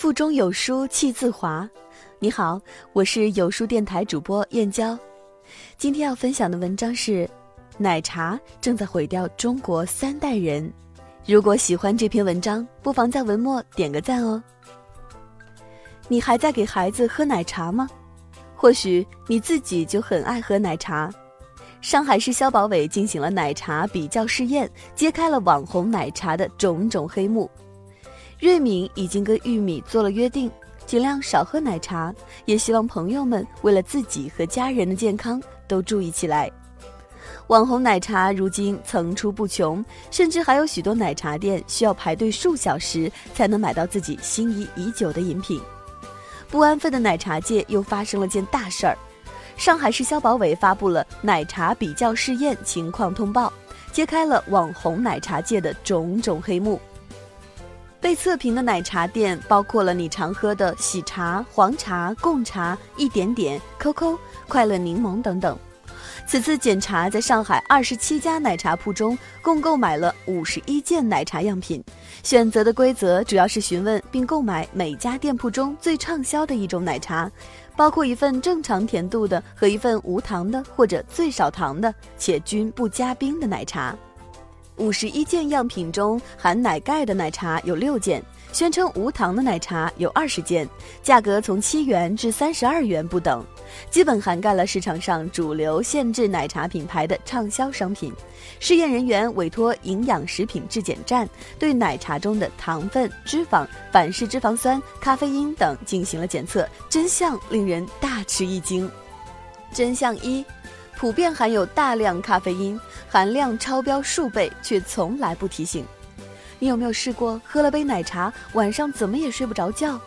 腹中有书气自华。你好，我是有书电台主播燕娇。今天要分享的文章是：奶茶正在毁掉中国三代人。如果喜欢这篇文章，不妨在文末点个赞哦。你还在给孩子喝奶茶吗？或许你自己就很爱喝奶茶。上海市消保委进行了奶茶比较试验，揭开了网红奶茶的种种黑幕。瑞敏已经跟玉米做了约定，尽量少喝奶茶，也希望朋友们为了自己和家人的健康都注意起来。网红奶茶如今层出不穷，甚至还有许多奶茶店需要排队数小时才能买到自己心仪已久的饮品。不安分的奶茶界又发生了件大事儿。上海市消保委发布了奶茶比较试验情况通报，揭开了网红奶茶界的种种黑幕。被测评的奶茶店包括了你常喝的喜茶、黄茶、贡茶、一点点、COCO、快乐柠檬等等。此次检查，在上海二十七家奶茶铺中，共购买了五十一件奶茶样品。选择的规则主要是询问并购买每家店铺中最畅销的一种奶茶。包括一份正常甜度的和一份无糖的或者最少糖的且均不加冰的奶茶。五十一件样品中含奶盖的奶茶有六件，宣称无糖的奶茶有二十件，价格从七元至三十二元不等。基本涵盖了市场上主流限制奶茶品牌的畅销商品。试验人员委托营养食品质检站对奶茶中的糖分、脂肪、反式脂肪酸、咖啡因等进行了检测，真相令人大吃一惊。真相一：普遍含有大量咖啡因，含量超标数倍，却从来不提醒。你有没有试过喝了杯奶茶，晚上怎么也睡不着觉？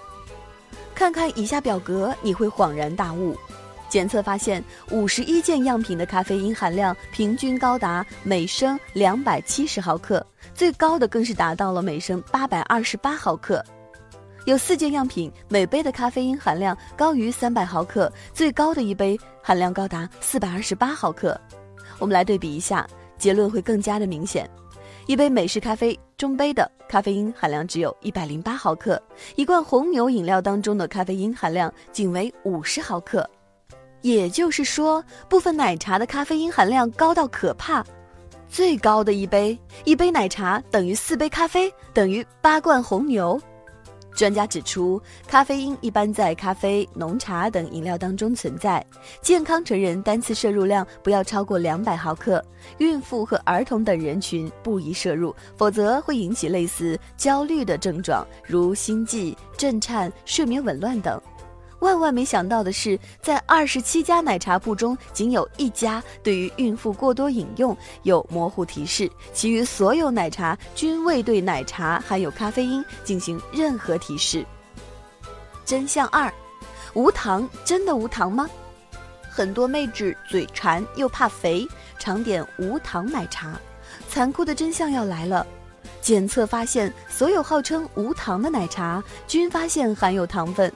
看看以下表格，你会恍然大悟。检测发现，五十一件样品的咖啡因含量平均高达每升两百七十毫克，最高的更是达到了每升八百二十八毫克。有四件样品每杯的咖啡因含量高于三百毫克，最高的一杯含量高达四百二十八毫克。我们来对比一下，结论会更加的明显。一杯美式咖啡中杯的咖啡因含量只有一百零八毫克，一罐红牛饮料当中的咖啡因含量仅为五十毫克。也就是说，部分奶茶的咖啡因含量高到可怕，最高的一杯，一杯奶茶等于四杯咖啡，等于八罐红牛。专家指出，咖啡因一般在咖啡、浓茶等饮料当中存在，健康成人单次摄入量不要超过两百毫克，孕妇和儿童等人群不宜摄入，否则会引起类似焦虑的症状，如心悸、震颤、睡眠紊乱等。万万没想到的是，在二十七家奶茶铺中，仅有一家对于孕妇过多饮用有模糊提示，其余所有奶茶均未对奶茶含有咖啡因进行任何提示。真相二：无糖真的无糖吗？很多妹纸嘴馋又怕肥，常点无糖奶茶。残酷的真相要来了，检测发现，所有号称无糖的奶茶均发现含有糖分。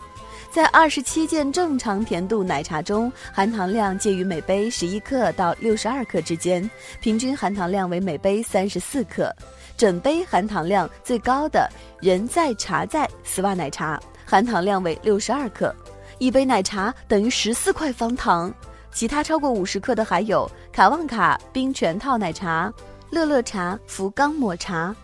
在二十七件正常甜度奶茶中，含糖量介于每杯十一克到六十二克之间，平均含糖量为每杯三十四克。整杯含糖量最高的人在茶在丝袜奶茶，含糖量为六十二克，一杯奶茶等于十四块方糖。其他超过五十克的还有卡旺卡冰全套奶茶、乐乐茶、福冈抹茶。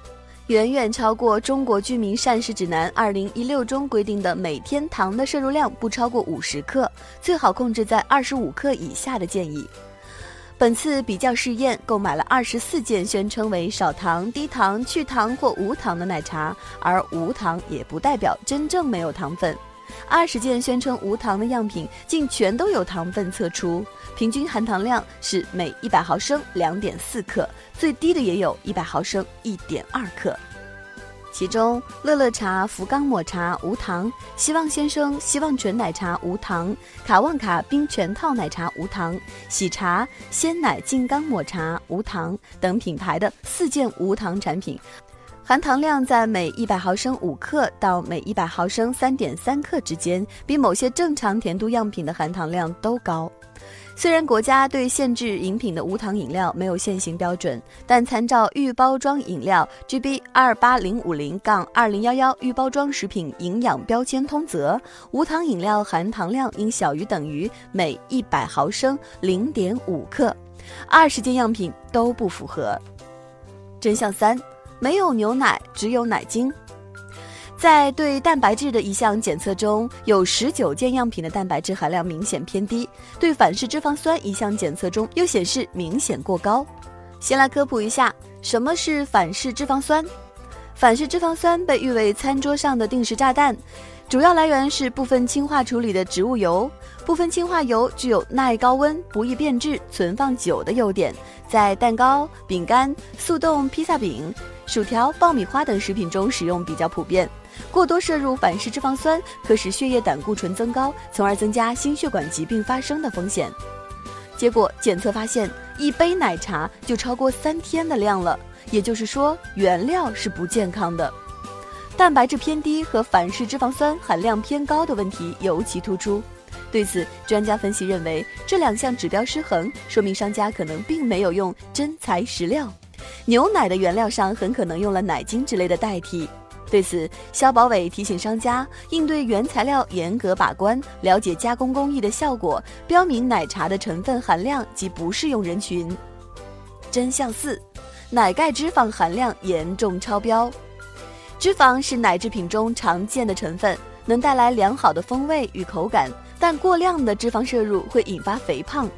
远远超过《中国居民膳食指南》二零一六中规定的每天糖的摄入量不超过五十克，最好控制在二十五克以下的建议。本次比较试验购买了二十四件宣称为少糖、低糖、去糖或无糖的奶茶，而无糖也不代表真正没有糖分。二十件宣称无糖的样品，竟全都有糖分测出，平均含糖量是每一百毫升两点四克，最低的也有一百毫升一点二克。其中，乐乐茶、福冈抹茶无糖，希望先生希望纯奶茶无糖，卡旺卡冰全套奶茶无糖，喜茶鲜奶静冈抹茶无糖等品牌的四件无糖产品。含糖量在每一百毫升五克到每一百毫升三点三克之间，比某些正常甜度样品的含糖量都高。虽然国家对限制饮品的无糖饮料没有现行标准，但参照预包装饮料 GB 二八零五零杠二零幺幺预包装食品营养标签通则，无糖饮料含糖量应小于等于每一百毫升零点五克，二十件样品都不符合。真相三：没有牛奶，只有奶精。在对蛋白质的一项检测中，有十九件样品的蛋白质含量明显偏低；对反式脂肪酸一项检测中，又显示明显过高。先来科普一下，什么是反式脂肪酸？反式脂肪酸被誉为餐桌上的定时炸弹，主要来源是部分氢化处理的植物油。部分氢化油具有耐高温、不易变质、存放久的优点，在蛋糕、饼干、速冻披萨饼、薯条、爆米花等食品中使用比较普遍。过多摄入反式脂肪酸，可使血液胆固醇增高，从而增加心血管疾病发生的风险。结果检测发现，一杯奶茶就超过三天的量了，也就是说，原料是不健康的。蛋白质偏低和反式脂肪酸含量偏高的问题尤其突出。对此，专家分析认为，这两项指标失衡，说明商家可能并没有用真材实料，牛奶的原料上很可能用了奶精之类的代替。对此，消保委提醒商家应对原材料严格把关，了解加工工艺的效果，标明奶茶的成分含量及不适用人群。真相四：奶盖脂肪含量严重超标。脂肪是奶制品中常见的成分，能带来良好的风味与口感，但过量的脂肪摄入会引发肥胖。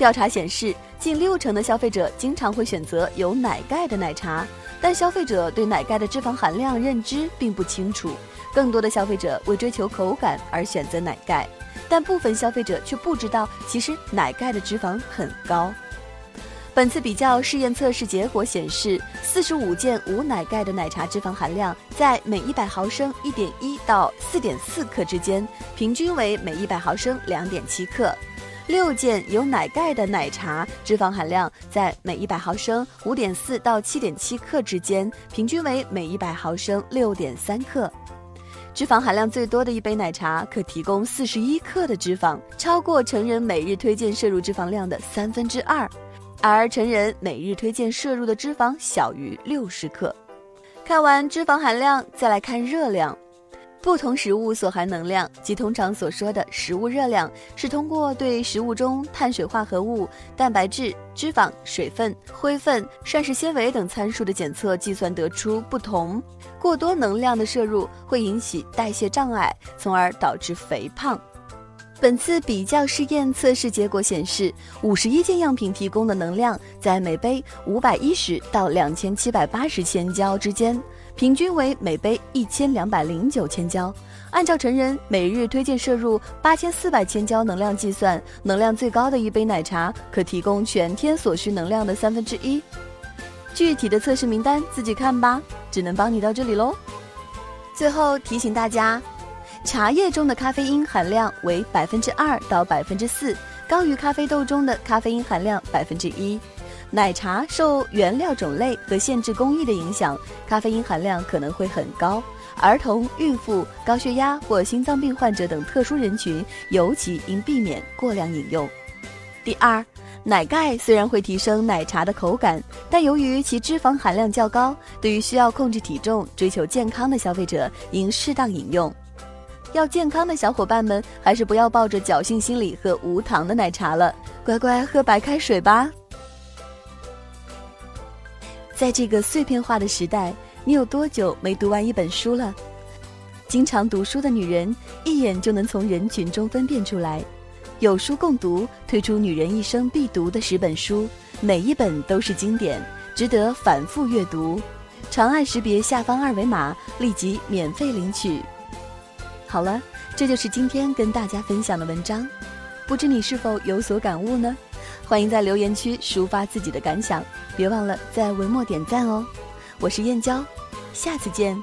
调查显示，近六成的消费者经常会选择有奶盖的奶茶。但消费者对奶盖的脂肪含量认知并不清楚，更多的消费者为追求口感而选择奶盖，但部分消费者却不知道，其实奶盖的脂肪很高。本次比较试验测试结果显示，四十五件无奶盖的奶茶脂肪含量在每一百毫升一点一到四点四克之间，平均为每一百毫升两点七克。六件有奶盖的奶茶，脂肪含量在每一百毫升五点四到七点七克之间，平均为每一百毫升六点三克。脂肪含量最多的一杯奶茶可提供四十一克的脂肪，超过成人每日推荐摄入脂肪量的三分之二，而成人每日推荐摄入的脂肪小于六十克。看完脂肪含量，再来看热量。不同食物所含能量，即通常所说的食物热量，是通过对食物中碳水化合物、蛋白质、脂肪、水分、灰分、膳食纤维等参数的检测计算得出不同。过多能量的摄入会引起代谢障碍，从而导致肥胖。本次比较试验测试结果显示，五十一件样品提供的能量在每杯五百一十到两千七百八十千焦之间。平均为每杯一千两百零九千焦，按照成人每日推荐摄入八千四百千焦能量计算，能量最高的一杯奶茶可提供全天所需能量的三分之一。具体的测试名单自己看吧，只能帮你到这里喽。最后提醒大家，茶叶中的咖啡因含量为百分之二到百分之四，高于咖啡豆中的咖啡因含量百分之一。奶茶受原料种类和限制工艺的影响，咖啡因含量可能会很高。儿童、孕妇、高血压或心脏病患者等特殊人群尤其应避免过量饮用。第二，奶盖虽然会提升奶茶的口感，但由于其脂肪含量较高，对于需要控制体重、追求健康的消费者应适当饮用。要健康的小伙伴们，还是不要抱着侥幸心理喝无糖的奶茶了，乖乖喝白开水吧。在这个碎片化的时代，你有多久没读完一本书了？经常读书的女人一眼就能从人群中分辨出来。有书共读推出女人一生必读的十本书，每一本都是经典，值得反复阅读。长按识别下方二维码，立即免费领取。好了，这就是今天跟大家分享的文章，不知你是否有所感悟呢？欢迎在留言区抒发自己的感想，别忘了在文末点赞哦。我是燕娇，下次见。